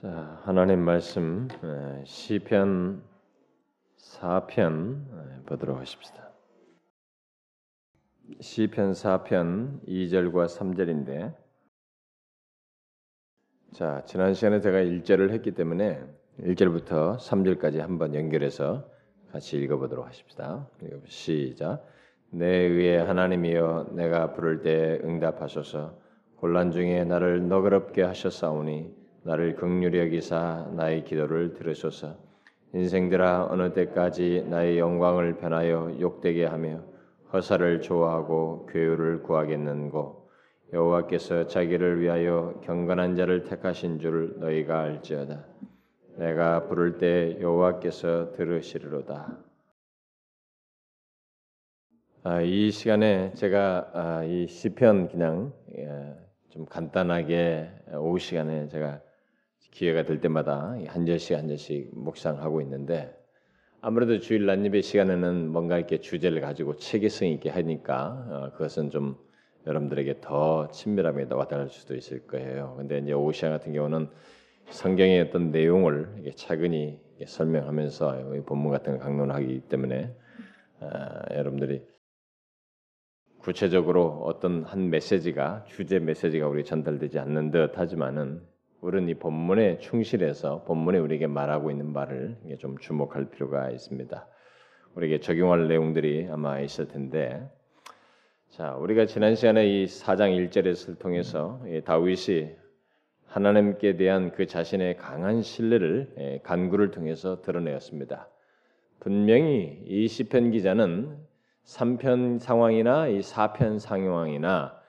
자, 하나님 말씀 시편 4편 보도록 하십시다. 시편 4편 2절과 3절인데 자, 지난 시간에 제가 1절을 했기 때문에 1절부터 3절까지 한번 연결해서 같이 읽어 보도록 하십시다. 시작. 내 의의 하나님이여 내가 부를 때 응답하소서 곤란 중에 나를 너그럽게 하셨사오니 나를 극률히 여기사 나의 기도를 들으소서. 인생들아 어느 때까지 나의 영광을 변하여 욕되게 하며 허사를 좋아하고 괴유를 구하겠는고 여호와께서 자기를 위하여 경건한 자를 택하신 줄 너희가 알지어다. 내가 부를 때 여호와께서 들으시리로다. 아, 이 시간에 제가 아, 이 시편 그냥 예, 좀 간단하게 오후 시간에 제가 기회가 될 때마다 한 절씩 한 절씩 묵상하고 있는데 아무래도 주일 난입의 시간에는 뭔가 이렇게 주제를 가지고 체계성 있게 하니까 어, 그것은 좀 여러분들에게 더 친밀함에 와닿을 수도 있을 거예요. 근데 이제 오후 시간 같은 경우는 성경의 어떤 내용을 차근히 설명하면서 본문 같은 걸 강론하기 때문에 어, 여러분들이 구체적으로 어떤 한 메시지가 주제 메시지가 우리 전달되지 않는 듯 하지만은 우리는 이 본문에 충실해서 본문에 우리에게 말하고 있는 말을 좀 주목할 필요가 있습니다. 우리에게 적용할 내용들이 아마 있을 텐데, 자 우리가 지난 시간에 이 4장 1절에서 통해서 다윗이 하나님께 대한 그 자신의 강한 신뢰를 예, 간구를 통해서 드러내었습니다. 분명히 이 시편 기자는 3편 상황이나 이 4편 상황이나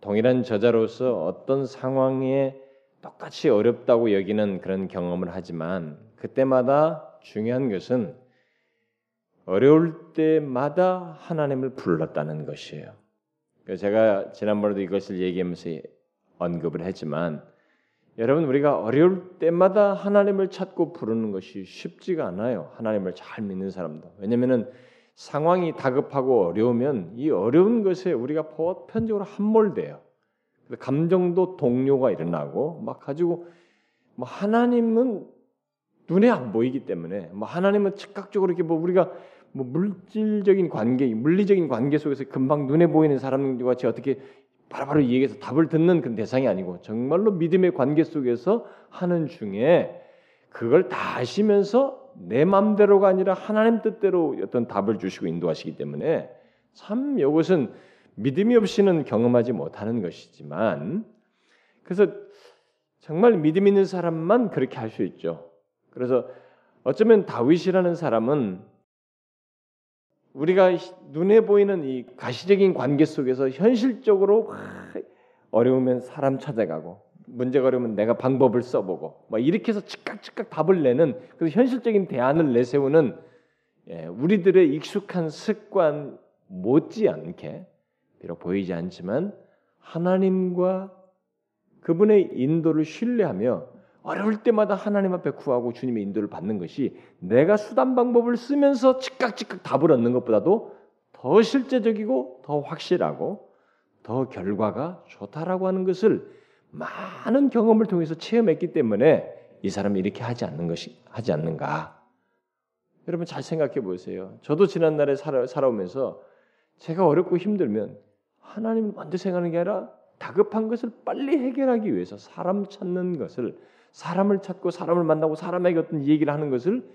동일한 저자로서 어떤 상황에 똑같이 어렵다고 여기는 그런 경험을 하지만 그때마다 중요한 것은 어려울 때마다 하나님을 불렀다는 것이에요. 제가 지난번에도 이것을 얘기하면서 언급을 했지만 여러분 우리가 어려울 때마다 하나님을 찾고 부르는 것이 쉽지가 않아요. 하나님을 잘 믿는 사람도. 왜냐면은 상황이 다급하고 어려우면 이 어려운 것에 우리가 보편적으로 함몰돼요. 감정도 동요가 일어나고 막 가지고 뭐 하나님은 눈에 안 보이기 때문에 뭐 하나님은 즉각적으로 이렇게 뭐 우리가 뭐 물질적인 관계, 물리적인 관계 속에서 금방 눈에 보이는 사람과 같이 어떻게 바로바로 얘기해서 답을 듣는 그런 대상이 아니고 정말로 믿음의 관계 속에서 하는 중에 그걸 다 아시면서 내 마음대로가 아니라 하나님 뜻대로 어떤 답을 주시고 인도하시기 때문에 참 이것은 믿음이 없이는 경험하지 못하는 것이지만 그래서 정말 믿음 있는 사람만 그렇게 할 수 있죠. 그래서 어쩌면 다윗이라는 사람은 우리가 눈에 보이는 이 가시적인 관계 속에서 현실적으로 어려우면 사람 찾아가고 문제가 어려우면 내가 방법을 써보고 막 이렇게 해서 즉각 즉각 답을 내는 그래서 현실적인 대안을 내세우는 예, 우리들의 익숙한 습관 못지않게 비록 보이지 않지만 하나님과 그분의 인도를 신뢰하며 어려울 때마다 하나님 앞에 구하고 주님의 인도를 받는 것이 내가 수단 방법을 쓰면서 즉각 즉각 답을 얻는 것보다도 더 실제적이고 더 확실하고 더 결과가 좋다라고 하는 것을 많은 경험을 통해서 체험했기 때문에 이 사람이 이렇게 하지 않는 것이 하지 않는가? 여러분 잘 생각해 보세요. 저도 지난 날에 살아, 살아오면서 제가 어렵고 힘들면 하나님을 먼저 생각하는 게 아니라 다급한 것을 빨리 해결하기 위해서 사람 찾는 것을 사람을 찾고 사람을 만나고 사람에게 어떤 얘기를 하는 것을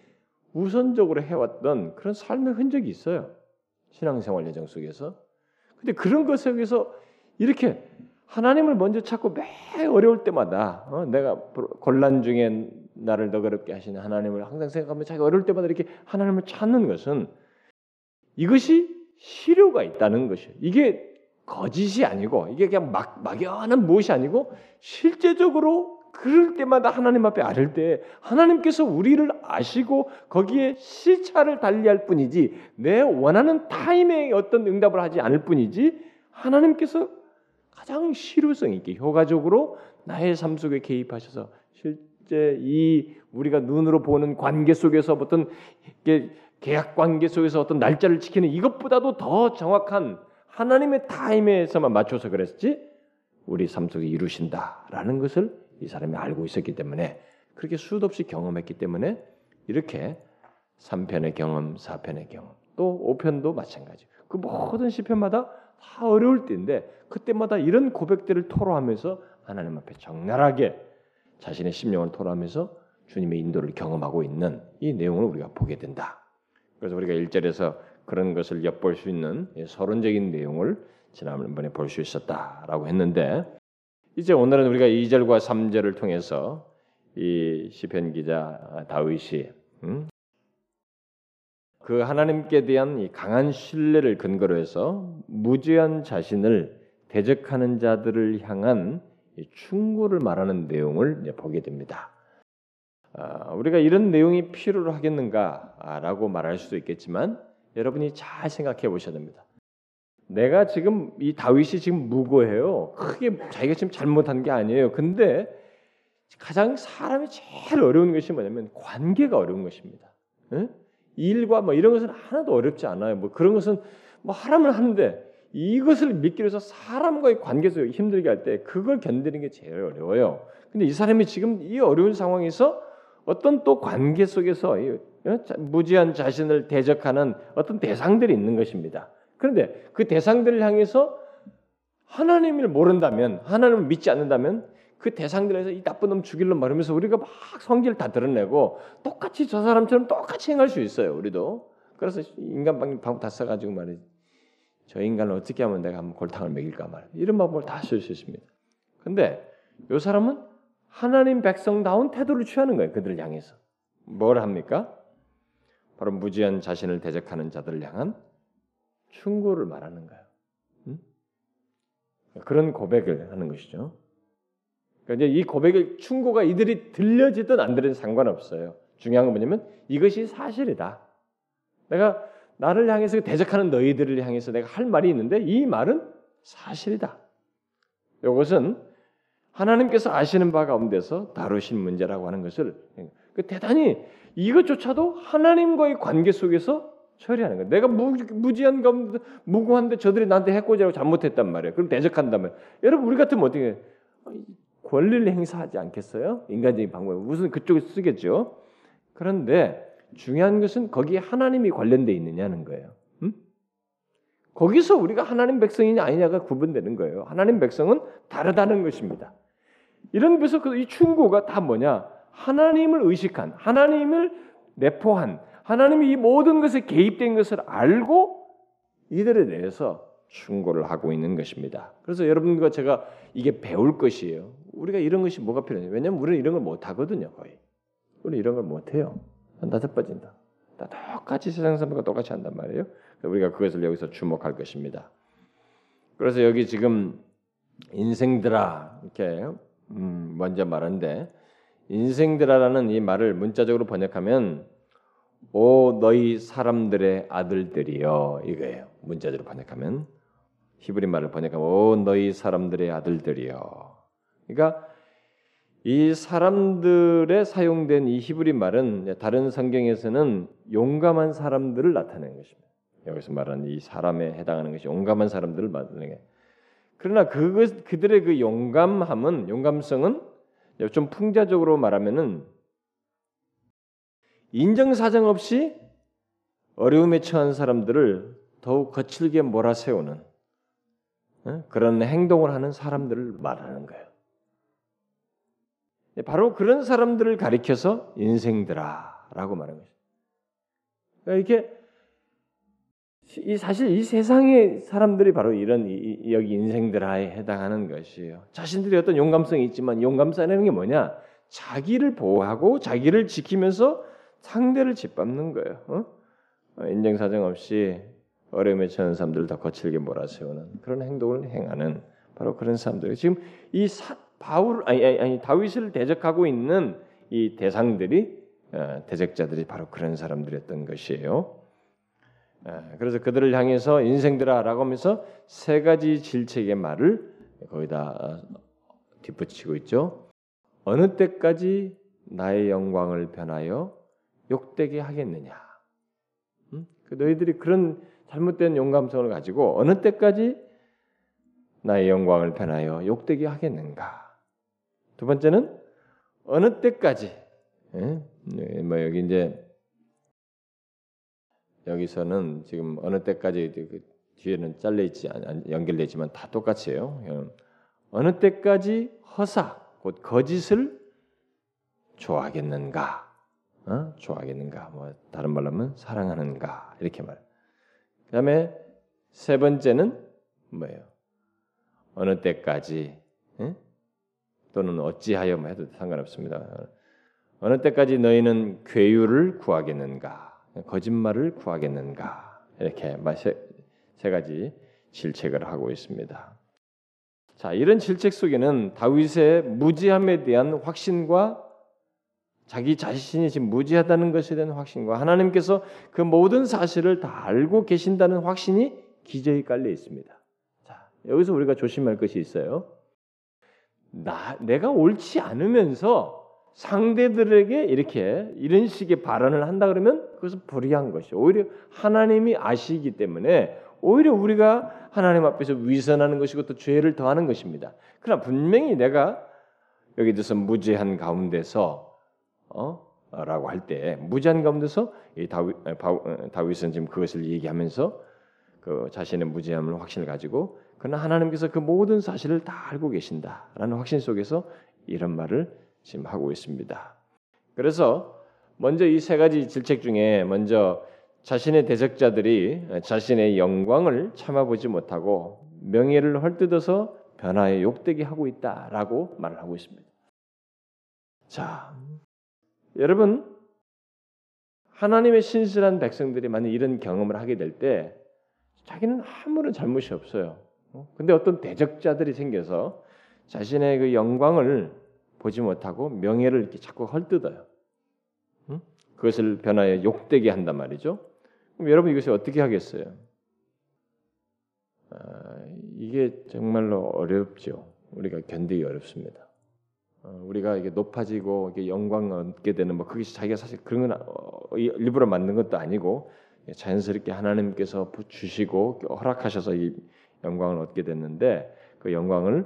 우선적으로 해왔던 그런 삶의 흔적이 있어요. 신앙생활 예정 속에서. 근데 그런 것 속에서 이렇게 하나님을 먼저 찾고 매 어려울 때마다 어, 내가 곤란 중에 나를 너그럽게 하시는 하나님을 항상 생각하며 자기 어려울 때마다 이렇게 하나님을 찾는 것은 이것이 실효가 있다는 것이에요. 이게 거짓이 아니고 이게 그냥 막 막연한 무엇이 아니고 실제적으로 그럴 때마다 하나님 앞에 아를 때 하나님께서 우리를 아시고 거기에 시차를 달리할 뿐이지 내 원하는 타임에 어떤 응답을 하지 않을 뿐이지 하나님께서 가장 실효성 있게 효과적으로 나의 삶 속에 개입하셔서 실제 이 우리가 눈으로 보는 관계 속에서 어떤 계약 관계 속에서 어떤 날짜를 지키는 이것보다도 더 정확한 하나님의 타임에서만 맞춰서 그랬지 우리 삶 속에 이루신다라는 것을 이 사람이 알고 있었기 때문에 그렇게 수도 없이 경험했기 때문에 이렇게 3편의 경험, 4편의 경험, 또 5편도 마찬가지. 그 모든 시편마다 다 어려울 때인데 그때마다 이런 고백들을 토로하면서 하나님 앞에 적나라하게 자신의 심령을 토로하면서 주님의 인도를 경험하고 있는 이 내용을 우리가 보게 된다. 그래서 우리가 1절에서 그런 것을 엿볼 수 있는 서론적인 내용을 지난번에 볼 수 있었다라고 했는데 이제 오늘은 우리가 2절과 3절을 통해서 이 시편 기자 다윗이 음? 그 하나님께 대한 이 강한 신뢰를 근거로 해서 무죄한 자신을 대적하는 자들을 향한 충고를 말하는 내용을 보게 됩니다. 아, 우리가 이런 내용이 필요로 하겠는가라고 말할 수도 있겠지만 여러분이 잘 생각해 보셔야 됩니다. 내가 지금 이 다윗이 지금 무고해요. 크게 자기가 지금 잘못한 게 아니에요. 근데 가장 사람이 제일 어려운 것이 뭐냐면 관계가 어려운 것입니다. 응? 일과 뭐 이런 것은 하나도 어렵지 않아요. 뭐 그런 것은 뭐 하라면 하는데 이것을 믿기 위해서 사람과의 관계에서 힘들게 할 때 그걸 견디는 게 제일 어려워요. 근데 이 사람이 지금 이 어려운 상황에서 어떤 또 관계 속에서 어? 무지한 자신을 대적하는 어떤 대상들이 있는 것입니다. 그런데 그 대상들을 향해서 하나님을 모른다면, 하나님을 믿지 않는다면 그 대상들에서 이 나쁜 놈 죽일로 말하면서 우리가 막 성질을 다 드러내고 똑같이 저 사람처럼 똑같이 행할 수 있어요. 우리도. 그래서 인간 방법 다 써가지고 말이지. 저 인간을 어떻게 하면 내가 한번 골탕을 먹일까 말 이런 방법을 다 쓸 수 있습니다. 근데 이 사람은 하나님 백성다운 태도를 취하는 거예요. 그들을 향해서. 뭘 합니까? 바로 무지한 자신을 대적하는 자들을 향한 충고를 말하는 거예요. 음? 그런 고백을 하는 것이죠. 그러니까 이제 이 고백의 충고가 이들이 들려지든 안 들리든 상관없어요. 중요한 건 뭐냐면 이것이 사실이다. 내가 나를 향해서 대적하는 너희들을 향해서 내가 할 말이 있는데 이 말은 사실이다. 이것은 하나님께서 아시는 바 가운데서 다루신 문제라고 하는 것을 그 대단히 이것조차도 하나님과의 관계 속에서 처리하는 거예요. 내가 무, 지한 가운데 무고한데 저들이 나한테 해코지하고 잘못했단 말이에요. 그럼 말이에요. 여러분 우리 같으면 어떻게 해요? 권리를 행사하지 않겠어요? 인간적인 방법 무슨 그쪽에 쓰겠죠. 그런데 중요한 것은 거기에 하나님이 관련돼 있느냐는 거예요. 음? 거기서 우리가 하나님 백성이냐 아니냐가 구분되는 거예요. 하나님 백성은 다르다는 것입니다. 이런 데서 그이 충고가 다 뭐냐? 하나님을 의식한, 하나님을 내포한, 하나님이 이 모든 것에 개입된 것을 알고 이들에 대해서 충고를 하고 있는 것입니다. 그래서 여러분과 제가 이게 배울 것이에요. 우리가 이런 것이 뭐가 필요해요? 왜냐하면 우리는 이런 걸 못 하거든요, 거의. 우리 이런 걸 못 해요. 나다 빠진다. 다 똑같이 세상 사람과 똑같이 한단 말이에요. 우리가 그것을 여기서 주목할 것입니다. 그래서 여기 지금 인생들아 이렇게 음, 먼저 말하는데 인생들아라는 이 말을 문자적으로 번역하면 오 너희 사람들의 아들들이여 이거예요. 문자적으로 번역하면 히브리 말을 번역하면 오 너희 사람들의 아들들이여. 그러니까 이 사람들의 사용된 이 히브리 말은 다른 성경에서는 용감한 사람들을 나타내는 것입니다. 여기서 말하는 이 사람에 해당하는 것이 용감한 사람들을 말하는 게. 그러나 그것 그들의 그 용감함은 용감성은 좀 풍자적으로 말하면은 인정사정 없이 어려움에 처한 사람들을 더욱 거칠게 몰아세우는 그런 행동을 하는 사람들을 말하는 거예요. 바로 그런 사람들을 가리켜서 인생들아라고 말하는 것이죠. 그러니까 이렇게 이 사실 이 세상의 사람들이 바로 이런 이, 여기 인생들아에 해당하는 것이에요. 자신들이 어떤 용감성이 있지만 용감사라는 게 뭐냐? 자기를 보호하고 자기를 지키면서 상대를 짓밟는 거예요. 어? 어 인정 사정 없이 어려움에 처한 사람들을 더 거칠게 몰아세우는 그런 행동을 행하는 바로 그런 사람들. 지금 이 사, 바울 아니, 아니, 아니 다윗을 대적하고 있는 이 대상들이 어, 대적자들이 바로 그런 사람들이었던 것이에요. 어, 그래서 그들을 향해서 인생들아라고 하면서 세 가지 질책의 말을 거기다 어, 뒷붙이고 있죠. 어느 때까지 나의 영광을 변하여 욕되게 하겠느냐? 음? 그 너희들이 그런 잘못된 용감성을 가지고 어느 때까지 나의 영광을 변하여 욕되게 하겠는가? 두 번째는 어느 때까지 예? 네, 뭐 여기 이제 여기서는 지금 어느 때까지 그 뒤에는 잘려 있지 연결되지만 다 똑같이요. 예. 어느 때까지 허사 곧 거짓을 좋아하겠는가? 어? 좋아하겠는가? 뭐 다른 말로 하면 사랑하는가? 이렇게 말. 그다음에 세 번째는 뭐예요? 어느 때까지 예? 또는 어찌하여 뭐 해도 상관없습니다. 어느 때까지 너희는 괴유를 구하겠는가? 거짓말을 구하겠는가? 이렇게 세, 세 가지 질책을 하고 있습니다. 자, 이런 질책 속에는 다윗의 무지함에 대한 확신과 자기 자신이 지금 무지하다는 것에 대한 확신과 하나님께서 그 모든 사실을 다 알고 계신다는 확신이 기저에 깔려 있습니다. 자, 여기서 우리가 조심할 것이 있어요. 나 내가 옳지 않으면서 상대들에게 이렇게 이런 식의 발언을 한다 그러면 그것은 불의한 것이죠. 오히려 하나님이 아시기 때문에 오히려 우리가 하나님 앞에서 위선하는 것이고 또 죄를 더하는 것입니다. 그러나 분명히 내가 여기 들어서 무죄한 가운데서 어? 라고 할 때 무죄한 가운데서 이 다윗, 다윗은 지금 그것을 얘기하면서 그 자신의 무죄함을 확신을 가지고 그러나 하나님께서 그 모든 사실을 다 알고 계신다라는 확신 속에서 이런 말을 지금 하고 있습니다. 그래서 먼저 이 세 가지 질책 중에 먼저 자신의 대적자들이 자신의 영광을 참아보지 못하고 명예를 헐뜯어서 변화에 욕되게 하고 있다라고 말을 하고 있습니다. 자, 여러분 하나님의 신실한 백성들이 만약 이런 경험을 하게 될 때 자기는 아무런 잘못이 없어요. 어? 근데 어떤 대적자들이 생겨서 자신의 그 영광을 보지 못하고 명예를 이렇게 자꾸 헐뜯어요. 그것을 변화에 욕되게 한단 말이죠. 그럼 여러분 이것이 어떻게 하겠어요? 아, 이게 정말로 어렵죠. 우리가 견디기 어렵습니다. 어, 우리가 이게 높아지고 이게 영광 얻게 되는 뭐 그것이 자기가 사실 그런 건 어, 일부러 만든 것도 아니고 자연스럽게 하나님께서 주시고 허락하셔서 이 영광을 얻게 됐는데 그 영광을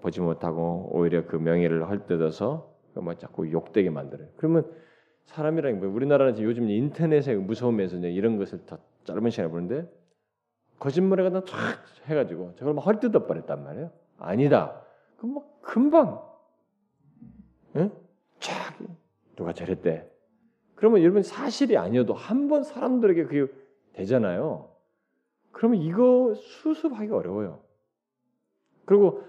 보지 못하고 오히려 그 명예를 헐뜯어서 뭐 자꾸 욕되게 만들어요. 그러면 사람이라는 뭐 우리나라는 요즘 인터넷의 무서움에서 이런 것을 더 짧은 시간에 보는데 거짓말에 갖다 촥 해가지고 저걸 막 헐뜯어 버렸단 말이에요. 아니다. 그럼 뭐 금방 예? 촥 누가 저랬대. 그러면 여러분 사실이 아니어도 한 번 사람들에게 그게 되잖아요. 그러면 이거 수습하기 어려워요. 그리고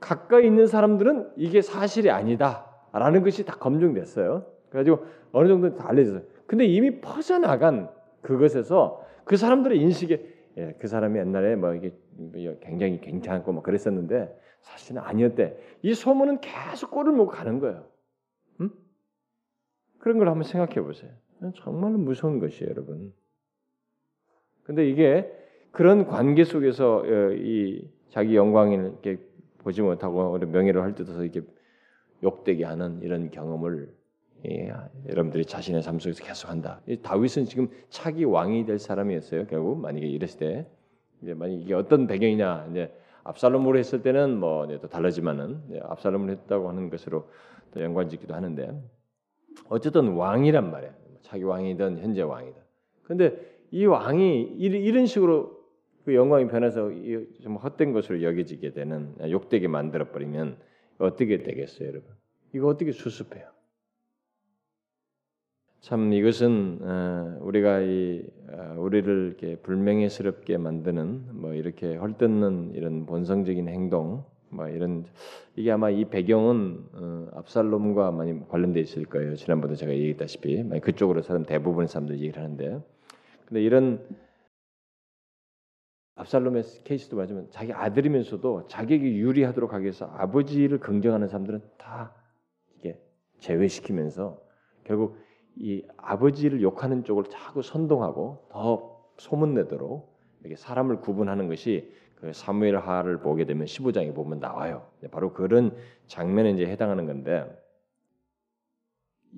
가까이 있는 사람들은 이게 사실이 아니다라는 것이 다 검증됐어요. 그래가지고 어느 정도 다 알려졌어요. 근데 이미 퍼져나간 그것에서 그 사람들의 인식에 예, 그 사람이 옛날에 뭐 이게 굉장히 괜찮고 뭐 그랬었는데 사실은 아니었대. 이 소문은 계속 꼴을 먹고 가는 거예요. 음? 그런 걸 한번 생각해 보세요. 정말로 무서운 것이에요, 여러분. 근데 이게 그런 관계 속에서 어, 이 자기 영광을 이렇게 보지 못하고 명예를 헐뜯어서 이렇게 욕되게 하는 이런 경험을 예, 여러분들이 자신의 삶 속에서 계속한다. 다윗은 지금 차기 왕이 될 사람이었어요. 결국 만약에 이랬을 때 이제 만약 이게 어떤 배경이냐 이제 압살롬으로 했을 때는 뭐 또 달라지만은 압살롬을 했다고 하는 것으로 또 연관짓기도 하는데 어쨌든 왕이란 말이야. 차기 왕이든 현재 왕이든. 근데 이 왕이 이런 식으로 그 영광이 변해서 좀 헛된 것으로 여겨지게 되는 욕되게 만들어 버리면 어떻게 되겠어요, 여러분? 이거 어떻게 수습해요? 참 이것은 어, 우리가 이 어, 우리를 이렇게 불명예스럽게 만드는 뭐 이렇게 헐뜯는 이런 본성적인 행동 뭐 이런 이게 아마 이 배경은 어, 압살롬과 많이 관련돼 있을 거예요. 지난번에 제가 얘기했다시피 그쪽으로 사람 대부분의 사람들 얘기를 하는데 근데 이런 압살롬의 케이스도 맞으면 자기 아들이면서도 자기에게 유리하도록 하기 위해서 아버지를 긍정하는 사람들은 다 이게 제외시키면서 결국 이 아버지를 욕하는 쪽을 자꾸 선동하고 더 소문내도록 이렇게 사람을 구분하는 것이 그 사무엘 하를 보게 되면 15장에 보면 나와요. 바로 그런 장면에 이제 해당하는 건데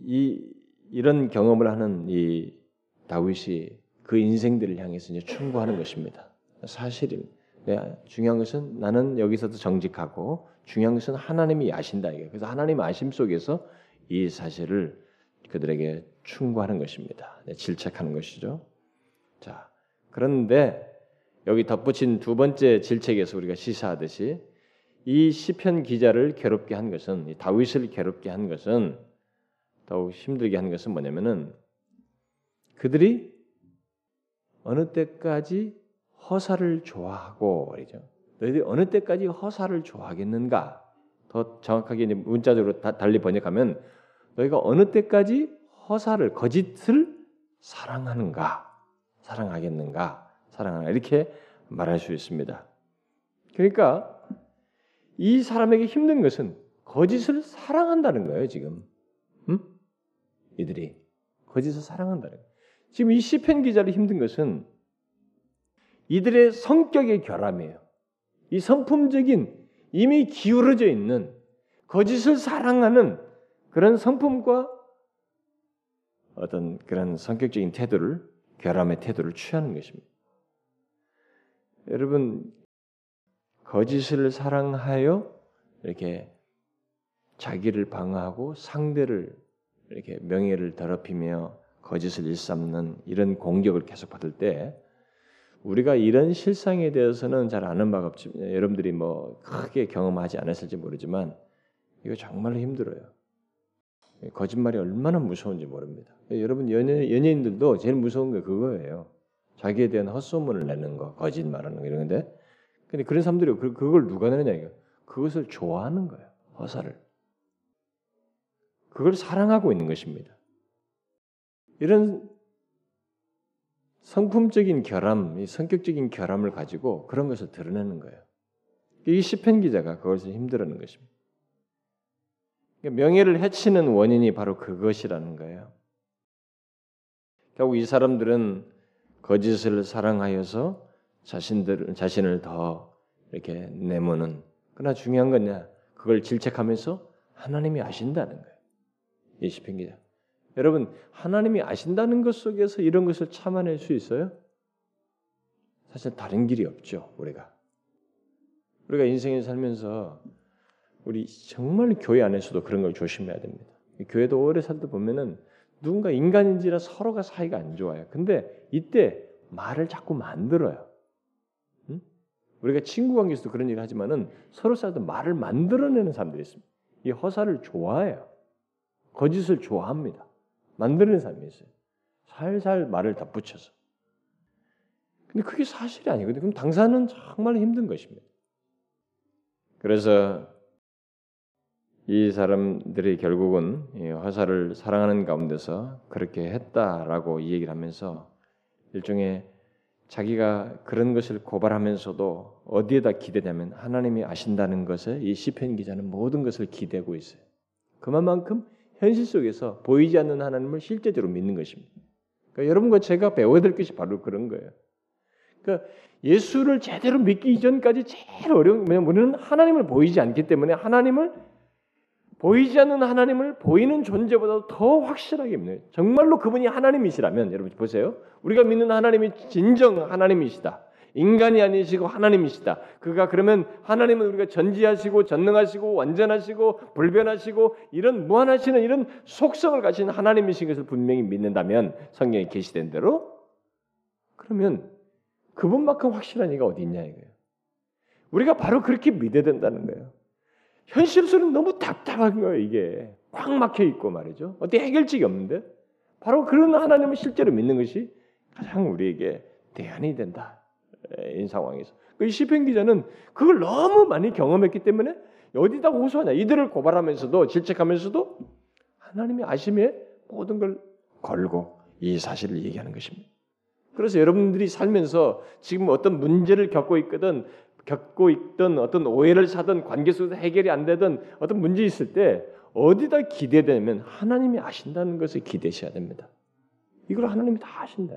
이 이런 경험을 하는 이 다윗이 그 인생들을 향해서 이제 충고하는 것입니다. 사실은 네, 중요한 것은 나는 여기서도 정직하고 중요한 것은 하나님이 아신다 이게. 그래서 하나님 아심 속에서 이 사실을 그들에게 충고하는 것입니다. 네, 질책하는 것이죠. 자, 그런데 여기 덧붙인 두 번째 질책에서 우리가 시사하듯이 이 시편 기자를 괴롭게 한 것은 다윗을 괴롭게 한 것은 더욱 힘들게 한 것은 뭐냐면은 그들이 어느 때까지 허사를 좋아하고 말이죠. 너희들이 어느 때까지 허사를 좋아하겠는가? 더 정확하게 문자적으로 달리 번역하면 너희가 어느 때까지 허사를 거짓을 사랑하는가? 사랑하겠는가? 사랑하나 이렇게 말할 수 있습니다. 그러니까 이 사람에게 힘든 것은 거짓을 사랑한다는 거예요, 지금. 음? 이들이 거짓을 사랑한다는 거예요. 지금 이 시편 기자를 힘든 것은 이들의 성격의 결함이에요. 이 성품적인 이미 기울어져 있는 거짓을 사랑하는 그런 성품과 어떤 그런 성격적인 태도를 결함의 태도를 취하는 것입니다. 여러분 거짓을 사랑하여 이렇게 자기를 방어하고 상대를 이렇게 명예를 더럽히며 거짓을 일삼는 이런 공격을 계속 받을 때 우리가 이런 실상에 대해서는 잘 아는 바가 없지만 여러분들이 뭐 크게 경험하지 않았을지 모르지만 이거 정말로 힘들어요. 거짓말이 얼마나 무서운지 모릅니다. 여러분 연예, 연예인들도 제일 무서운 게 그거예요. 자기에 대한 헛소문을 내는 거, 거짓말하는 거 이런 건데, 근데 그런 사람들이 그, 그걸 누가 내느냐 이거, 그것을 좋아하는 거예요. 허사를. 그걸 사랑하고 있는 것입니다. 이런 성품적인 결함, 이 성격적인 결함을 가지고 그런 것을 드러내는 거예요. 이 시편 기자가 그것을 힘들어하는 것입니다. 명예를 해치는 원인이 바로 그것이라는 거예요. 결국 이 사람들은 거짓을 사랑하여서 자신들 자신을 더 이렇게 내모는 그러나 중요한 건냐 그걸 질책하면서 하나님이 아신다는 거예요. 이 시편 기자. 여러분 하나님이 아신다는 것 속에서 이런 것을 참아낼 수 있어요? 사실 다른 길이 없죠 우리가. 우리가 인생에 살면서 우리 정말 교회 안에서도 그런 걸 조심해야 됩니다. 교회도 오래 살다 보면은 누군가 인간인지라 서로가 사이가 안 좋아요. 근데 이때 말을 자꾸 만들어요. 응? 우리가 친구 관계에서도 그런 얘기를 하지만은 서로 사이도 말을 만들어내는 사람들이 있습니다. 이 허사를 좋아해요. 거짓을 좋아합니다. 만드는 사람이 있어요. 살살 말을 다 붙여서. 근데 그게 사실이 아니거든요. 그럼 당사는 정말 힘든 것입니다. 그래서 이 사람들이 결국은 화살을 사랑하는 가운데서 그렇게 했다라고 이 얘기를 하면서 일종의 자기가 그런 것을 고발하면서도 어디에다 기대냐면 하나님이 아신다는 것을 이 시편 기자는 모든 것을 기대고 있어요. 그만큼 현실 속에서 보이지 않는 하나님을 실제적으로 믿는 것입니다. 그러니까 여러분과 제가 배워야 될 것이 바로 그런 거예요. 그러니까 예수를 제대로 믿기 이전까지 제일 어려운 왜냐면 우리는 하나님을 보이지 않기 때문에 하나님을 보이지 않는 하나님을 보이는 존재보다 더 확실하게 믿는 정말로 그분이 하나님이시라면 여러분 보세요. 우리가 믿는 하나님이 진정 하나님이시다. 인간이 아니시고 하나님이시다. 그가 그러면 하나님은 우리가 전지하시고 전능하시고 완전하시고 불변하시고 이런 무한하시는 이런 속성을 가진 하나님이신 것을 분명히 믿는다면 성경에 계시된 대로 그러면 그분만큼 확실한 이가 어디 있냐 이거예요. 우리가 바로 그렇게 믿어야 된다는 거예요. 현실에서는 너무 답답한 거예요, 이게. 꽉 막혀 있고 말이죠. 어떻게 해결책이 없는데? 바로 그런 하나님을 실제로 믿는 것이 가장 우리에게 대안이 된다. 이 상황에서. 그 시편 기자는 그걸 너무 많이 경험했기 때문에 어디다 호소하냐. 이들을 고발하면서도 질책하면서도 하나님의 아심에 모든 걸 걸고 이 사실을 얘기하는 것입니다. 그래서 여러분들이 살면서 지금 어떤 문제를 겪고 있거든 겪고 있던 어떤 오해를 사든 관계 속에서 해결이 안 되든 어떤 문제 있을 때 어디다 기대되면 하나님이 아신다는 것을 기대셔야 됩니다. 이걸 하나님이 다 아신다.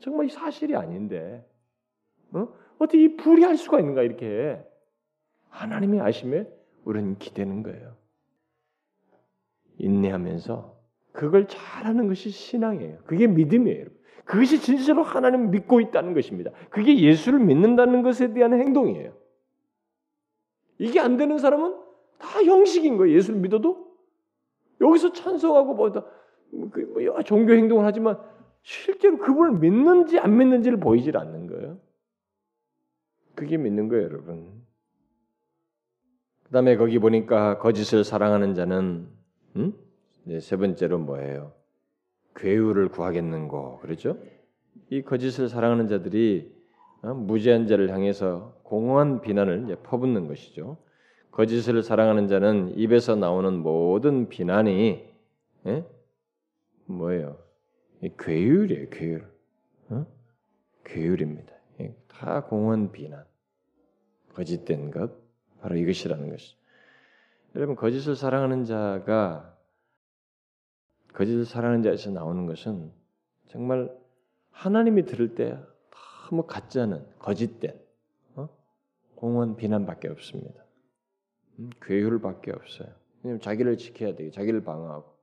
정말 사실이 아닌데 어? 어떻게 이 불이할 수가 있는가 이렇게 하나님이 아심에 우리는 기대는 거예요. 인내하면서 그걸 잘하는 것이 신앙이에요. 그게 믿음이에요. 그것이 진실로 하나님을 믿고 있다는 것입니다. 그게 예수를 믿는다는 것에 대한 행동이에요. 이게 안 되는 사람은 다 형식인 거예요. 예수를 믿어도 여기서 찬송하고 뭐다 그, 뭐, 종교 행동을 하지만 실제로 그분을 믿는지 안 믿는지를 보이질 않는 거예요. 그게 믿는 거예요, 여러분. 그 다음에 거기 보니까 거짓을 사랑하는 자는 음? 세 번째로 뭐예요? 괴유를 구하겠는고 그렇죠? 이 거짓을 사랑하는 자들이 어? 무죄한 자를 향해서 공허한 비난을 퍼붓는 것이죠. 거짓을 사랑하는 자는 입에서 나오는 모든 비난이 예? 뭐예요? 괴율이에요, 괴율. 어? 괴율입니다. 다 공허한 비난, 거짓된 것, 바로 이것이라는 것이. 여러분 거짓을 사랑하는 자가 거짓을 사랑하는 자에서 나오는 것은 정말 하나님이 들을 때 너무 가짜는 거짓된 어? 공허한 비난밖에 없습니다. 음, 괴율밖에 없어요. 왜냐면 자기를 지켜야 되고 자기를 방어하고.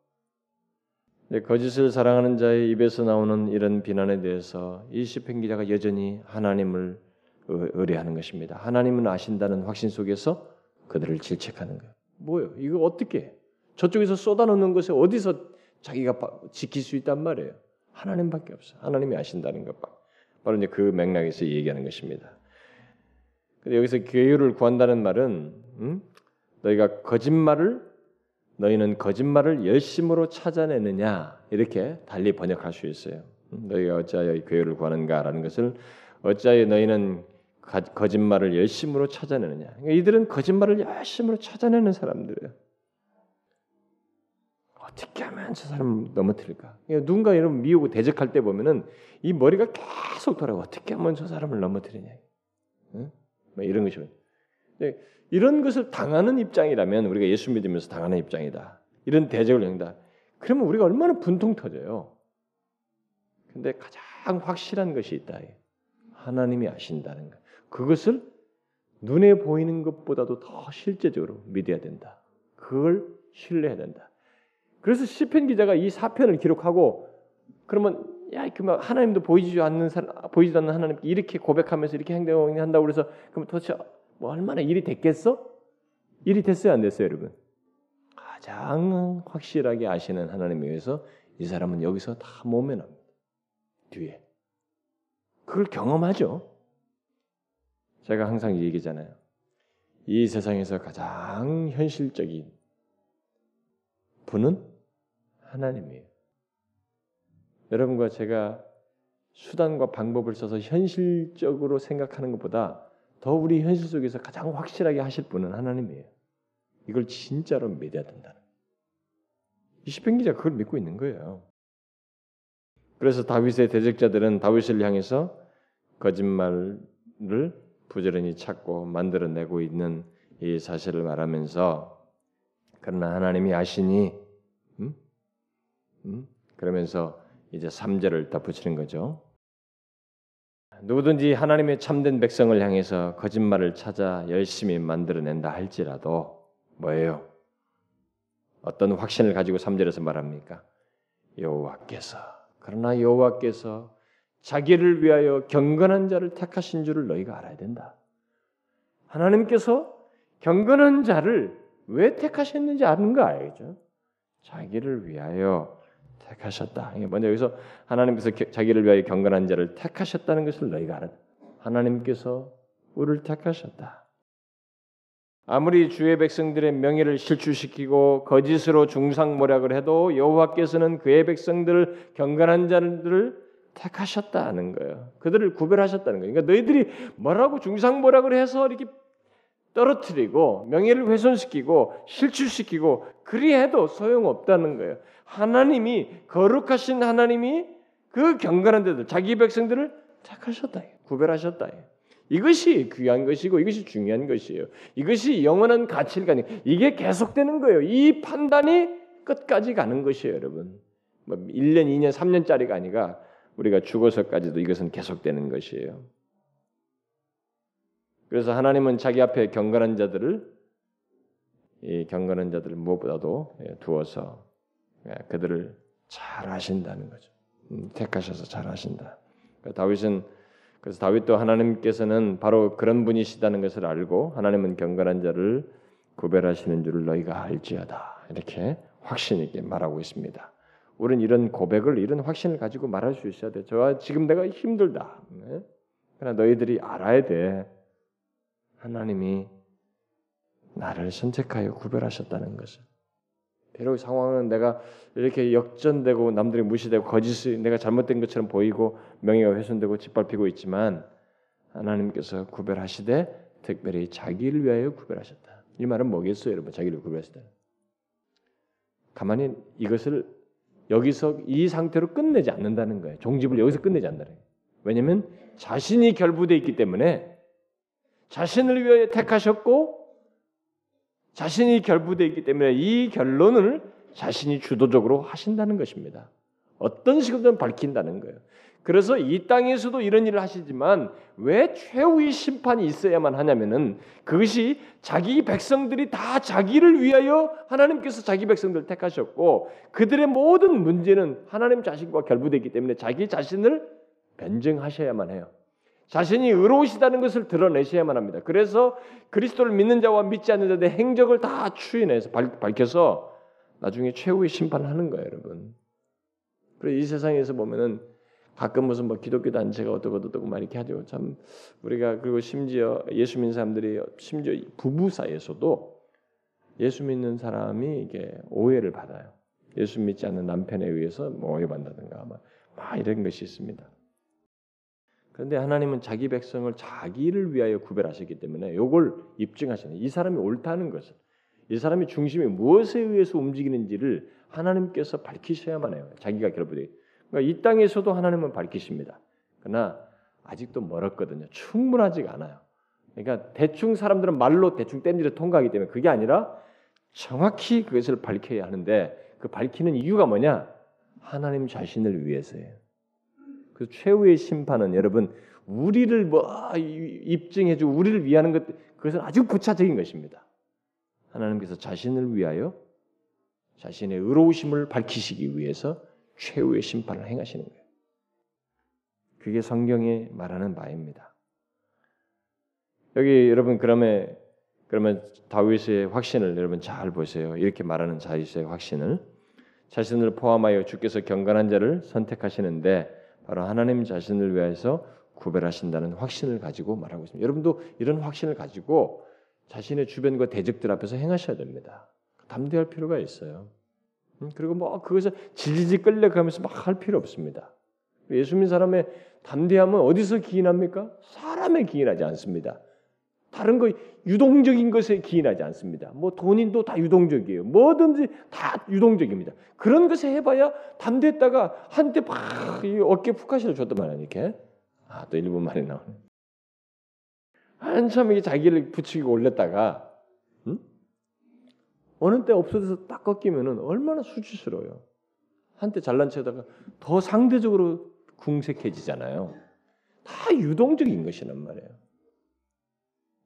거짓을 사랑하는 자의 입에서 나오는 이런 비난에 대해서 이 시편 기자가 여전히 하나님을 의뢰하는 것입니다. 하나님은 아신다는 확신 속에서 그들을 질책하는 거예요. 뭐요? 이거 어떻게? 저쪽에서 쏟아놓는 것에 어디서 자기가 지킬 수 있단 말이에요. 하나님밖에 없어. 하나님이 아신다는 것. 바로 이제 그 맥락에서 얘기하는 것입니다. 근데 여기서 교회를 구한다는 말은 음? 너희가 거짓말을 너희는 거짓말을 열심으로 찾아내느냐 이렇게 달리 번역할 수 있어요. 음? 너희가 어찌하여 교회를 구하는가라는 것을 어찌하여 너희는 거짓말을 열심으로 찾아내느냐. 그러니까 이들은 거짓말을 열심으로 찾아내는 사람들이에요. 어떻게 하면 저 사람을 넘어뜨릴까? 그러니까 누군가 여러분 미우고 대적할 때 보면은 이 머리가 계속 돌아가 어떻게 하면 저 사람을 넘어뜨리냐. 응? 뭐 이런 것이 이런 것을 당하는 입장이라면 우리가 예수 믿으면서 당하는 입장이다. 이런 대적을 한다. 그러면 우리가 얼마나 분통 터져요. 근데 가장 확실한 것이 있다. 하나님이 아신다는 것. 그것을 눈에 보이는 것보다도 더 실제적으로 믿어야 된다. 그걸 신뢰해야 된다. 그래서 시편 기자가 이 사편을 기록하고 그러면 야, 그 하나님도 보이지 않는 사람, 보이지도 않는 하나님 이렇게 고백하면서 이렇게 행동한다고 그래서 그럼 도대체 뭐 얼마나 일이 됐겠어? 일이 됐어요, 안 됐어요, 여러분? 가장 확실하게 아시는 하나님에 의해서 이 사람은 여기서 다 모면합니다. 뒤에. 그걸 경험하죠. 제가 항상 얘기잖아요. 이 세상에서 가장 현실적인 분은 하나님이에요. 여러분과 제가 수단과 방법을 써서 현실적으로 생각하는 것보다 더 우리 현실 속에서 가장 확실하게 하실 분은 하나님이에요. 이걸 진짜로 믿어야 된다는. 이 시편 기자 그걸 믿고 있는 거예요. 그래서 다윗의 대적자들은 다윗을 향해서 거짓말을 부지런히 찾고 만들어내고 있는 이 사실을 말하면서 그러나 하나님이 아시니 음? 음? 그러면서 이제 3절을 덧붙이는 거죠. 누구든지 하나님의 참된 백성을 향해서 거짓말을 찾아 열심히 만들어낸다 할지라도 뭐예요? 어떤 확신을 가지고 3절에서 말합니까? 여호와께서 그러나 여호와께서 자기를 위하여 경건한 자를 택하신 줄을 너희가 알아야 된다. 하나님께서 경건한 자를 왜 택하셨는지 아는 거 알겠죠? 자기를 위하여 택하셨다. 먼저 여기서 하나님께서 자기를 위하여 경건한 자를 택하셨다는 것을 너희가 알아. 하나님께서 우리를 택하셨다. 아무리 주의 백성들의 명예를 실추시키고 거짓으로 중상모략을 해도 여호와께서는 그의 백성들을 경건한 자들을 택하셨다는 거예요. 그들을 구별하셨다는 거예요. 그러니까 너희들이 뭐라고 중상모략을 해서 이렇게 떨어뜨리고 명예를 훼손시키고 실추시키고 그리해도 소용없다는 거예요. 하나님이 거룩하신 하나님이 그 경건한 데들 자기 백성들을 택하셨다. 구별하셨다. 이것이 귀한 것이고 이것이 중요한 것이에요. 이것이 영원한 가치를 가는 이게 계속되는 거예요. 이 판단이 끝까지 가는 것이에요, 여러분. 뭐 1년, 2년, 3년짜리가 아니라 우리가 죽어서까지도 이것은 계속되는 것이에요. 그래서 하나님은 자기 앞에 경건한 자들을 이 경건한 자들을 무엇보다도 예, 두어서 예, 그들을 잘 하신다는 거죠. 음, 택하셔서 잘 하신다. 그러니까 다윗은 그래서 다윗도 하나님께서는 바로 그런 분이시다는 것을 알고 하나님은 경건한 자를 구별하시는 줄을 너희가 알지어다. 이렇게 확신 있게 말하고 있습니다. 우리는 이런 고백을 이런 확신을 가지고 말할 수 있어야 돼. 저와 지금 내가 힘들다. 네? 그러나 너희들이 알아야 돼. 하나님이 나를 선택하여 구별하셨다는 것을. 비록 상황은 내가 이렇게 역전되고 남들이 무시되고 거짓이 내가 잘못된 것처럼 보이고 명예가 훼손되고 짓밟히고 있지만 하나님께서 구별하시되 특별히 자기를 위하여 구별하셨다. 이 말은 뭐겠어요, 여러분? 자기를 구별하셨다. 가만히 이것을 여기서 이 상태로 끝내지 않는다는 거예요. 종집을 여기서 끝내지 않는다는 거예요. 왜냐하면 자신이 결부되어 있기 때문에 자신을 위하여 택하셨고 자신이 결부되어 있기 때문에 이 결론을 자신이 주도적으로 하신다는 것입니다. 어떤 식으로든 밝힌다는 거예요. 그래서 이 땅에서도 이런 일을 하시지만 왜 최후의 심판이 있어야만 하냐면은 그것이 자기 백성들이 다 자기를 위하여 하나님께서 자기 백성들을 택하셨고 그들의 모든 문제는 하나님 자신과 결부되기 때문에 자기 자신을 변증하셔야만 해요. 자신이 의로우시다는 것을 드러내셔야만 합니다. 그래서 그리스도를 믿는 자와 믿지 않는 자의 행적을 다 추인해서 밝혀서 나중에 최후의 심판을 하는 거예요, 여러분. 그리고 이 세상에서 보면은 가끔 무슨 뭐 기독교 단체가 어떻고 어떻고 막 이렇게 하죠. 참 우리가 그리고 심지어 예수 믿는 사람들이 심지어 부부 사이에서도 예수 믿는 사람이 이게 오해를 받아요. 예수 믿지 않는 남편에 의해서 뭐 오해받는다든가 막, 막 이런 것이 있습니다. 그런데 하나님은 자기 백성을 자기를 위하여 구별하셨기 때문에 이걸 입증하시는 이 사람이 옳다는 것을 이 사람이 중심이 무엇에 의해서 움직이는지를 하나님께서 밝히셔야만 해요. 자기가 결부되 그러니까 이 땅에서도 하나님은 밝히십니다. 그러나 아직도 멀었거든요. 충분하지가 않아요. 그러니까 대충 사람들은 말로 대충 땜질을 통과하기 때문에 그게 아니라 정확히 그것을 밝혀야 하는데 그 밝히는 이유가 뭐냐? 하나님 자신을 위해서예요. 그 최후의 심판은 여러분 우리를 뭐 입증해주고 우리를 위하는 것 그것은 아주 구차적인 것입니다. 하나님께서 자신을 위하여 자신의 의로우심을 밝히시기 위해서 최후의 심판을 행하시는 거예요. 그게 성경이 말하는 바입니다. 여기 여러분 그러면 그러면 다윗의 확신을 여러분 잘 보세요. 이렇게 말하는 다윗의 확신을 자신을 포함하여 주께서 경건한 자를 선택하시는데 바로 하나님 자신을 위해서 구별하신다는 확신을 가지고 말하고 있습니다. 여러분도 이런 확신을 가지고 자신의 주변과 대적들 앞에서 행하셔야 됩니다. 담대할 필요가 있어요. 음, 그리고 뭐 그것을 질질 끌려가면서 막 할 필요 없습니다. 예수 믿는 사람의 담대함은 어디서 기인합니까? 사람에 기인하지 않습니다. 다른 거 유동적인 것에 기인하지 않습니다. 뭐 돈인도 다 유동적이에요. 뭐든지 다 유동적입니다. 그런 것에 해봐야 담대했다가 한때 막 어깨 푹하시를 말이야 이렇게. 아또 일본 말이 나오네. 한참 이게 자기를 붙이고 올렸다가 응? 어느 때 없어져서 딱 꺾이면은 얼마나 수치스러워요. 한때 잘난 체다가 더 상대적으로 궁색해지잖아요. 다 유동적인 것이란 말이에요.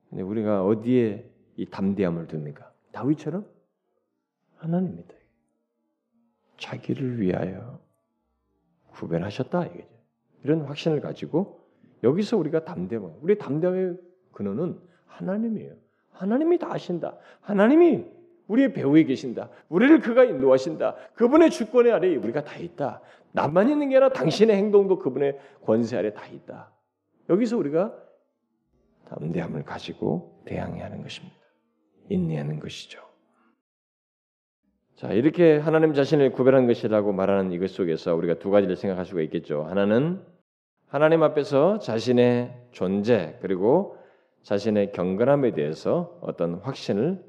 근데 우리가 어디에 이 담대함을 둡니까? 다윗처럼 하나님입니다. 자기를 위하여 구별하셨다 이거죠. 이런 확신을 가지고 여기서 우리가 담대함, 우리 담대함의 근원은 하나님이에요. 하나님이 다 아신다. 하나님이 우리의 배후에 계신다. 우리를 그가 인도하신다. 그분의 주권의 아래에 우리가 다 있다. 나만 있는 게 아니라 당신의 행동도 그분의 권세 아래 다 있다. 여기서 우리가 담대함을 가지고 대항해 하는 것입니다. 인내하는 것이죠. 자, 이렇게 하나님 자신을 구별한 것이라고 말하는 이것 속에서 우리가 두 가지를 생각할 수가 있겠죠. 하나는 하나님 앞에서 자신의 존재 그리고 자신의 경건함에 대해서 어떤 확신을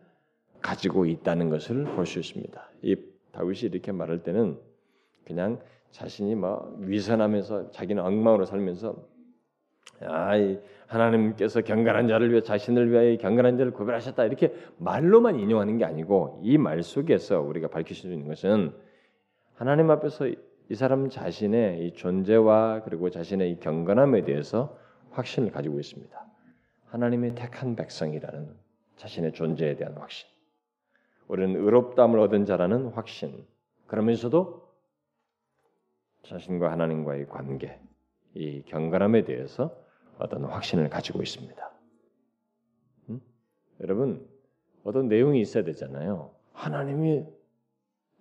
가지고 있다는 것을 볼 수 있습니다. 이 다윗이 이렇게 말할 때는 그냥 자신이 막 위선하면서 자기는 엉망으로 살면서 아, 하나님께서 경건한 자를 위해 자신을 위하여 경건한 자를 구별하셨다 이렇게 말로만 인용하는 게 아니고 이 말 속에서 우리가 밝힐 수 있는 것은 하나님 앞에서 이 사람 자신의 이 존재와 그리고 자신의 이 경건함에 대해서 확신을 가지고 있습니다. 하나님의 택한 백성이라는 자신의 존재에 대한 확신. 우리는 의롭다함을 얻은 자라는 확신. 그러면서도 자신과 하나님과의 관계, 이 경건함에 대해서 어떤 확신을 가지고 있습니다. 음? 여러분 어떤 내용이 있어야 되잖아요. 하나님이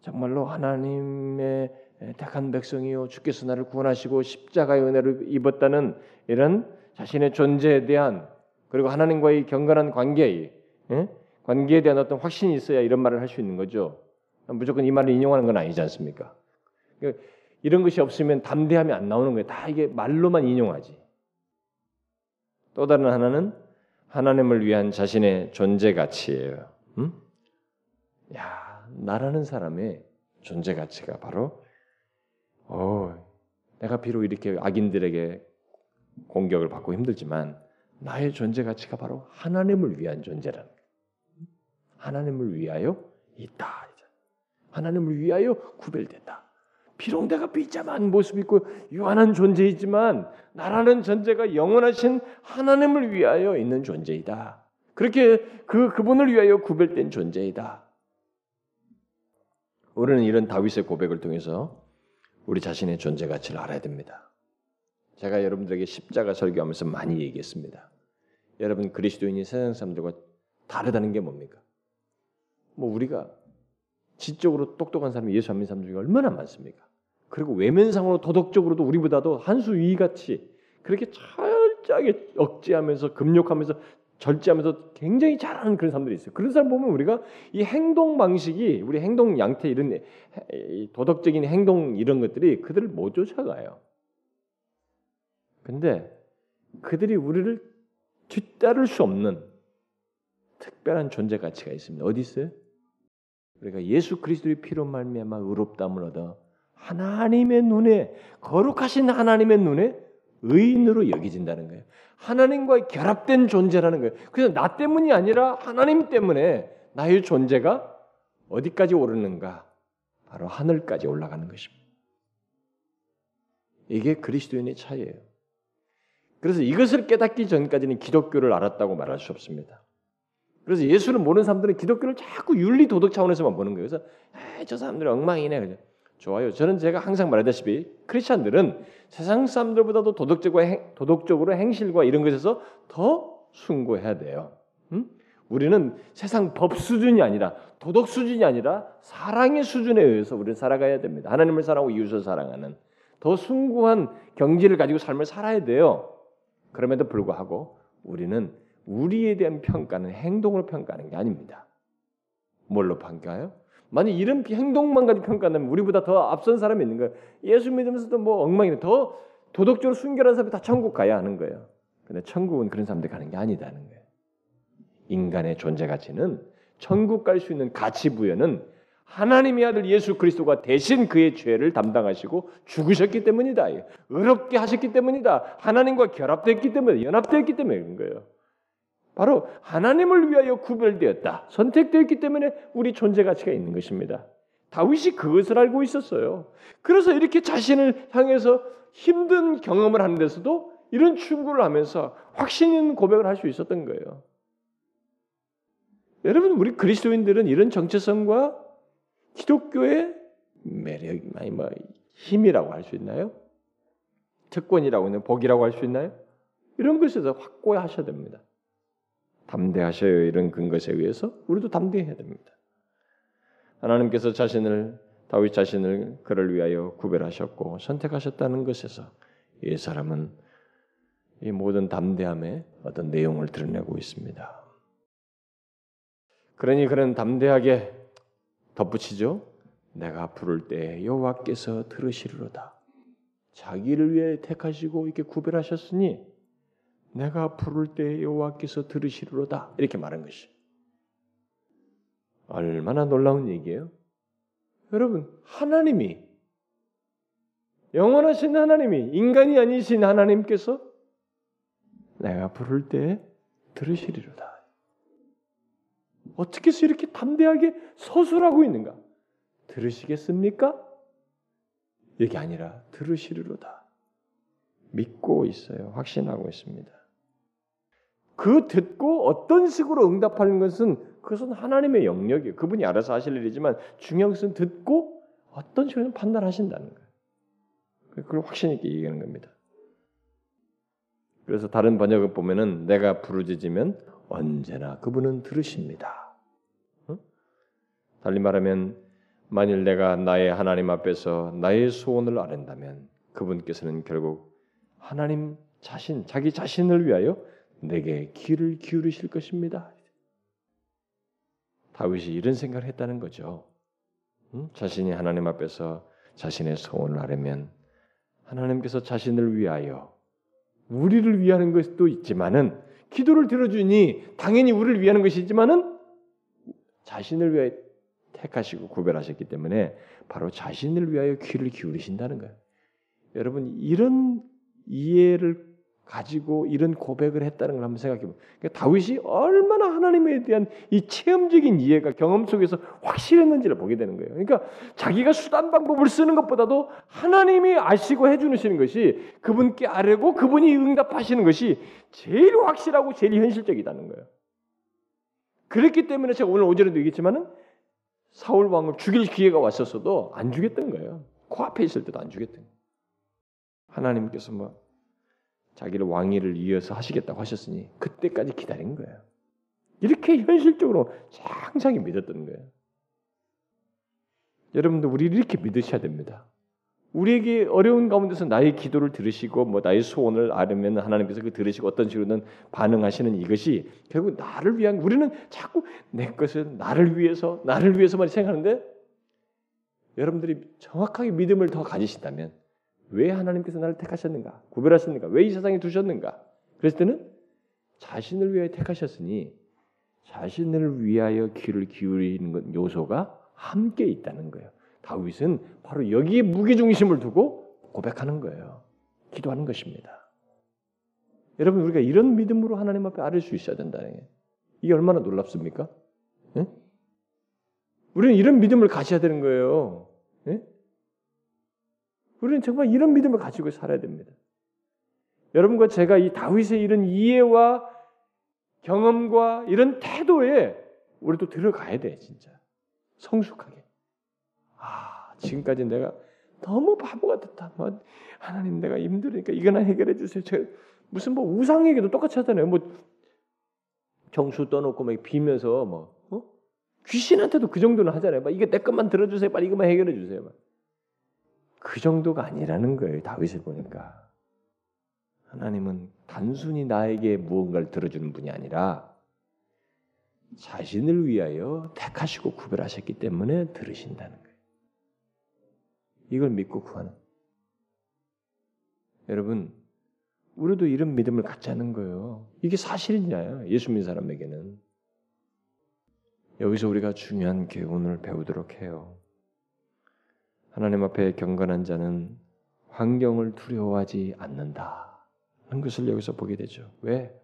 정말로 하나님의 택한 백성이요 주께서 나를 구원하시고 십자가의 은혜를 입었다는 이런 자신의 존재에 대한 그리고 하나님과의 경건한 관계, 예? 관계에 대한 어떤 확신이 있어야 이런 말을 할 수 있는 거죠. 무조건 이 말을 인용하는 건 아니지 않습니까? 그러니까 이런 것이 없으면 담대함이 안 나오는 거예요. 다 이게 말로만 인용하지. 또 다른 하나는 하나님을 위한 자신의 존재 가치예요. 음? 야, 나라는 사람의 존재 가치가 바로 어, 내가 비록 이렇게 악인들에게 공격을 받고 힘들지만 나의 존재 가치가 바로 하나님을 위한 존재라는. 하나님을 위하여 있다. 하나님을 위하여 구별된다. 비록 내가 비참한 모습 있고 유한한 존재이지만 나라는 존재가 영원하신 하나님을 위하여 있는 존재이다. 그렇게 그 그분을 위하여 구별된 존재이다. 우리는 이런 다윗의 고백을 통해서 우리 자신의 존재 가치를 알아야 됩니다. 제가 여러분들에게 십자가 설교하면서 많이 얘기했습니다. 여러분 그리스도인이 세상 사람들과 다르다는 게 뭡니까? 뭐 우리가 지적으로 똑똑한 사람이 예수 안 믿는 사람 중에 얼마나 많습니까? 그리고 외면상으로 도덕적으로도 우리보다도 한수 위같이 그렇게 철저하게 억제하면서 금욕하면서 절제하면서 굉장히 잘하는 그런 사람들이 있어요. 그런 사람 보면 우리가 이 행동 방식이 우리 행동 양태 이런 도덕적인 행동 이런 것들이 그들을 못 쫓아가요. 근데 그들이 우리를 뒤따를 수 없는 특별한 존재 가치가 있습니다. 어디 있어요? 우리가 예수 그리스도의 피로 말미암아 의롭다함을 얻어 하나님의 눈에 거룩하신 하나님의 눈에 의인으로 여겨진다는 거예요. 하나님과 결합된 존재라는 거예요. 그래서 나 때문이 아니라 하나님 때문에 나의 존재가 어디까지 오르는가? 바로 하늘까지 올라가는 것입니다. 이게 그리스도인의 차이예요. 그래서 이것을 깨닫기 전까지는 기독교를 알았다고 말할 수 없습니다. 그래서 예수를 모르는 사람들은 기독교를 자꾸 윤리 도덕 차원에서만 보는 거예요. 그래서 저 사람들은 엉망이네. 그죠? 좋아요. 저는 제가 항상 말하다시피 크리스천들은 세상 사람들보다도 도덕적으로, 행, 도덕적으로 행실과 이런 것에서 더 숭고해야 돼요. 음? 우리는 세상 법 수준이 아니라 도덕 수준이 아니라 사랑의 수준에 의해서 우리는 살아가야 됩니다. 하나님을 사랑하고 이웃을 사랑하는 더 숭고한 경지를 가지고 삶을 살아야 돼요. 그럼에도 불구하고 우리는 우리에 대한 평가는 행동으로 평가하는 게 아닙니다. 뭘로 평가해요? 만약 이런 행동만 가지고 평가하면 우리보다 더 앞선 사람이 있는 거예요. 예수 믿으면서도 뭐 엉망이네. 더 도덕적으로 순결한 사람이 다 천국 가야 하는 거예요. 근데 천국은 그런 사람들 가는 게 아니다는 거예요. 인간의 존재 가치는 천국 갈 수 있는 가치 부여는 하나님의 아들 예수 그리스도가 대신 그의 죄를 담당하시고 죽으셨기 때문이다. 의롭게 하셨기 때문이다. 하나님과 결합됐기 때문에 연합되었기 때문에 그런 거예요. 바로 하나님을 위하여 구별되었다. 선택되었기 때문에 우리 존재 가치가 있는 것입니다. 다윗이 그것을 알고 있었어요. 그래서 이렇게 자신을 향해서 힘든 경험을 하는 데서도 이런 충고를 하면서 확신 있는 고백을 할 수 있었던 거예요. 여러분, 우리 그리스도인들은 이런 정체성과 기독교의 매력, 아니 뭐 힘이라고 할 수 있나요? 특권이라고 는 복이라고 할 수 있나요? 이런 것에서 확고하셔야 됩니다. 담대하셔요. 이런 근것에 의해서 우리도 담대해야 됩니다. 하나님께서 자신을 다윗 자신을 그를 위하여 구별하셨고 선택하셨다는 것에서 이 사람은 이 모든 담대함의 어떤 내용을 드러내고 있습니다. 그러니 그는 담대하게 덧붙이죠. 내가 부를 때 여호와께서 들으시리로다. 자기를 위해 택하시고 이렇게 구별하셨으니 내가 부를 때 여호와께서 들으시리로다 이렇게 말한 것이 얼마나 놀라운 얘기예요. 여러분 하나님이 영원하신 하나님이 인간이 아니신 하나님께서 내가 부를 때 들으시리로다. 어떻게 해서 이렇게 담대하게 서술하고 있는가? 들으시겠습니까? 이게 아니라 들으시리로다. 믿고 있어요. 확신하고 있습니다. 그 듣고 어떤 식으로 응답하는 것은 그것은 하나님의 영역이에요. 그분이 알아서 하실 일이지만 중요한 것은 듣고 어떤 식으로 판단하신다는 거예요. 그걸 확신 있게 얘기하는 겁니다. 그래서 다른 번역을 보면은 내가 부르짖으면 언제나 그분은 들으십니다. 어? 달리 말하면 만일 내가 나의 하나님 앞에서 나의 소원을 아른다면 그분께서는 결국 하나님 자신, 자기 자신을 위하여 내게 귀를 기울이실 것입니다. 다윗이 이런 생각을 했다는 거죠. 응? 자신이 하나님 앞에서 자신의 소원을 아뢰면 하나님께서 자신을 위하여 우리를 위하는 것도 있지만은 기도를 들어주니 당연히 우리를 위하는 것이지만은 자신을 위하여 택하시고 구별하셨기 때문에 바로 자신을 위하여 귀를 기울이신다는 거예요. 여러분 이런 이해를 가지고 이런 고백을 했다는 걸 한번 생각해 보세요. 그러니까 다윗이 얼마나 하나님에 대한 이 체험적인 이해가 경험 속에서 확실했는지를 보게 되는 거예요. 그러니까 자기가 수단 방법을 쓰는 것보다도 하나님이 아시고 해주시는 것이 그분께 아뢰고 그분이 응답하시는 것이 제일 확실하고 제일 현실적이다는 거예요. 그렇기 때문에 제가 오늘 오전에도 얘기했지만은 사울 왕을 죽일 기회가 왔었어도 안 죽였던 거예요. 코앞에 있을 때도 안 죽였던 거예요. 하나님께서 뭐 자기를 왕위를 이어서 하시겠다고 하셨으니 그때까지 기다린 거예요. 이렇게 현실적으로 상상히 믿었던 거예요. 여러분도 우리 이렇게 믿으셔야 됩니다. 우리에게 어려운 가운데서 나의 기도를 들으시고 뭐 나의 소원을 아르면 하나님께서 그 들으시고 어떤 식으로든 반응하시는 이것이 결국 나를 위한 우리는 자꾸 내 것을 나를 위해서 나를 위해서만 생각하는데 여러분들이 정확하게 믿음을 더 가지신다면 왜 하나님께서 나를 택하셨는가? 구별하셨는가? 왜 이 세상에 두셨는가? 그랬을 때는 자신을 위하여 택하셨으니 자신을 위하여 귀를 기울이는 것 요소가 함께 있다는 거예요. 다윗은 바로 여기에 무게 중심을 두고 고백하는 거예요. 기도하는 것입니다. 여러분 우리가 이런 믿음으로 하나님 앞에 아를 수 있어야 된다는 게 이게 얼마나 놀랍습니까? 네? 우리는 이런 믿음을 가져야 되는 거예요. 네? 우리는 정말 이런 믿음을 가지고 살아야 됩니다. 여러분과 제가 이 다윗의 이런 이해와 경험과 이런 태도에 우리도 들어가야 돼, 진짜. 성숙하게. 아, 지금까지 내가 너무 바보 같았다. 뭐, 하나님 내가 힘들으니까 이거나 해결해 주세요. 제가 무슨 뭐 우상 얘기도 똑같이 하잖아요. 뭐 정수 떠놓고 막 비면서 뭐 어? 귀신한테도 그 정도는 하잖아요. 막 이게 내 것만 들어주세요. 빨리 이것만 해결해 주세요. 막. 그 정도가 아니라는 거예요. 다윗을 보니까. 하나님은 단순히 나에게 무언가를 들어주는 분이 아니라 자신을 위하여 택하시고 구별하셨기 때문에 들으신다는 거예요. 이걸 믿고 구하는. 여러분, 우리도 이런 믿음을 갖자는 거예요. 이게 사실이냐요. 예수 믿는 사람에게는. 여기서 우리가 중요한 교훈을 배우도록 해요. 하나님 앞에 경건한 자는 환경을 두려워하지 않는다. 하는 것을 여기서 보게 되죠. 왜?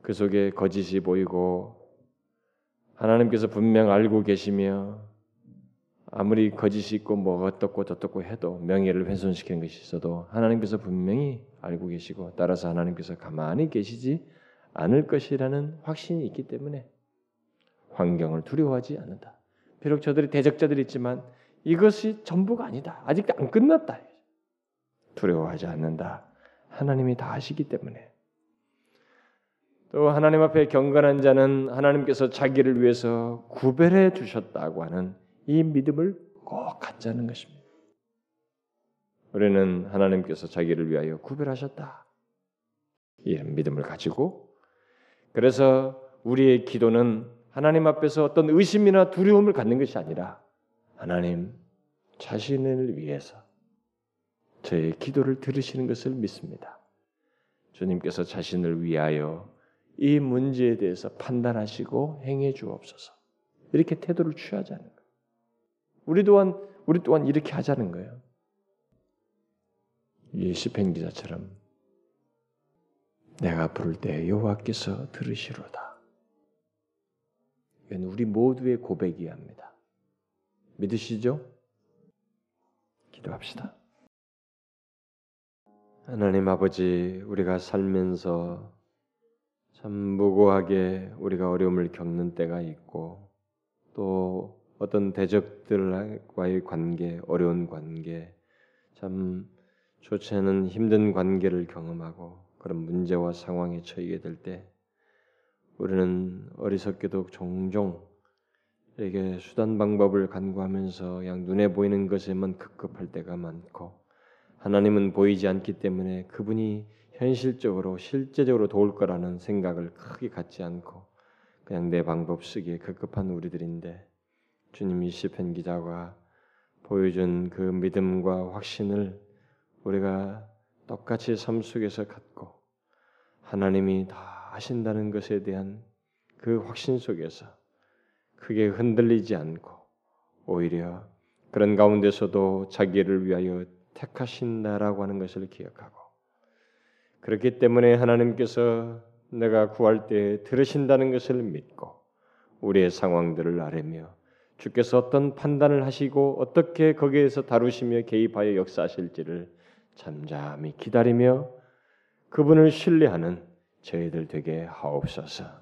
그 속에 거짓이 보이고 하나님께서 분명 알고 계시며 아무리 거짓이 있고 뭐 어떻고 저떻고 해도 명예를 훼손시키는 것이 있어도 하나님께서 분명히 알고 계시고 따라서 하나님께서 가만히 계시지 않을 것이라는 확신이 있기 때문에 환경을 두려워하지 않는다. 비록 저들이 대적자들이 있지만 이것이 전부가 아니다. 아직 안 끝났다. 두려워하지 않는다. 하나님이 다 아시기 때문에. 또 하나님 앞에 경건한 자는 하나님께서 자기를 위해서 구별해 주셨다고 하는 이 믿음을 꼭 갖자는 것입니다. 우리는 하나님께서 자기를 위하여 구별하셨다. 이런 믿음을 가지고 그래서 우리의 기도는 하나님 앞에서 어떤 의심이나 두려움을 갖는 것이 아니라 하나님 자신을 위해서 저의 기도를 들으시는 것을 믿습니다. 주님께서 자신을 위하여 이 문제에 대해서 판단하시고 행해 주옵소서. 이렇게 태도를 취하자는 거예요. 우리 또한 우리 또한 이렇게 하자는 거예요. 이 시편 기자처럼 내가 부를 때 여호와께서 들으시로다. 이건 우리 모두의 고백이야 합니다. 믿으시죠? 기도합시다. 하나님 아버지, 우리가 살면서 참 무고하게 우리가 어려움을 겪는 때가 있고 또 어떤 대적들과의 관계, 어려운 관계, 참 좋지 않은 힘든 관계를 경험하고 그런 문제와 상황에 처하게 될 때 우리는 어리석게도 종종 이게 수단 방법을 간구하면서 그냥 눈에 보이는 것에만 급급할 때가 많고 하나님은 보이지 않기 때문에 그분이 현실적으로 실제적으로 도울 거라는 생각을 크게 갖지 않고 그냥 내 방법 쓰기에 급급한 우리들인데 주님이 시편 기자가 보여준 그 믿음과 확신을 우리가 똑같이 삶 속에서 갖고 하나님이 다 하신다는 것에 대한 그 확신 속에서 크게 흔들리지 않고 오히려 그런 가운데서도 자기를 위하여 택하신다라고 하는 것을 기억하고 그렇기 때문에 하나님께서 내가 구할 때 들으신다는 것을 믿고 우리의 상황들을 아뢰며 주께서 어떤 판단을 하시고 어떻게 거기에서 다루시며 개입하여 역사하실지를 잠잠히 기다리며 그분을 신뢰하는 저희들 되게 하옵소서.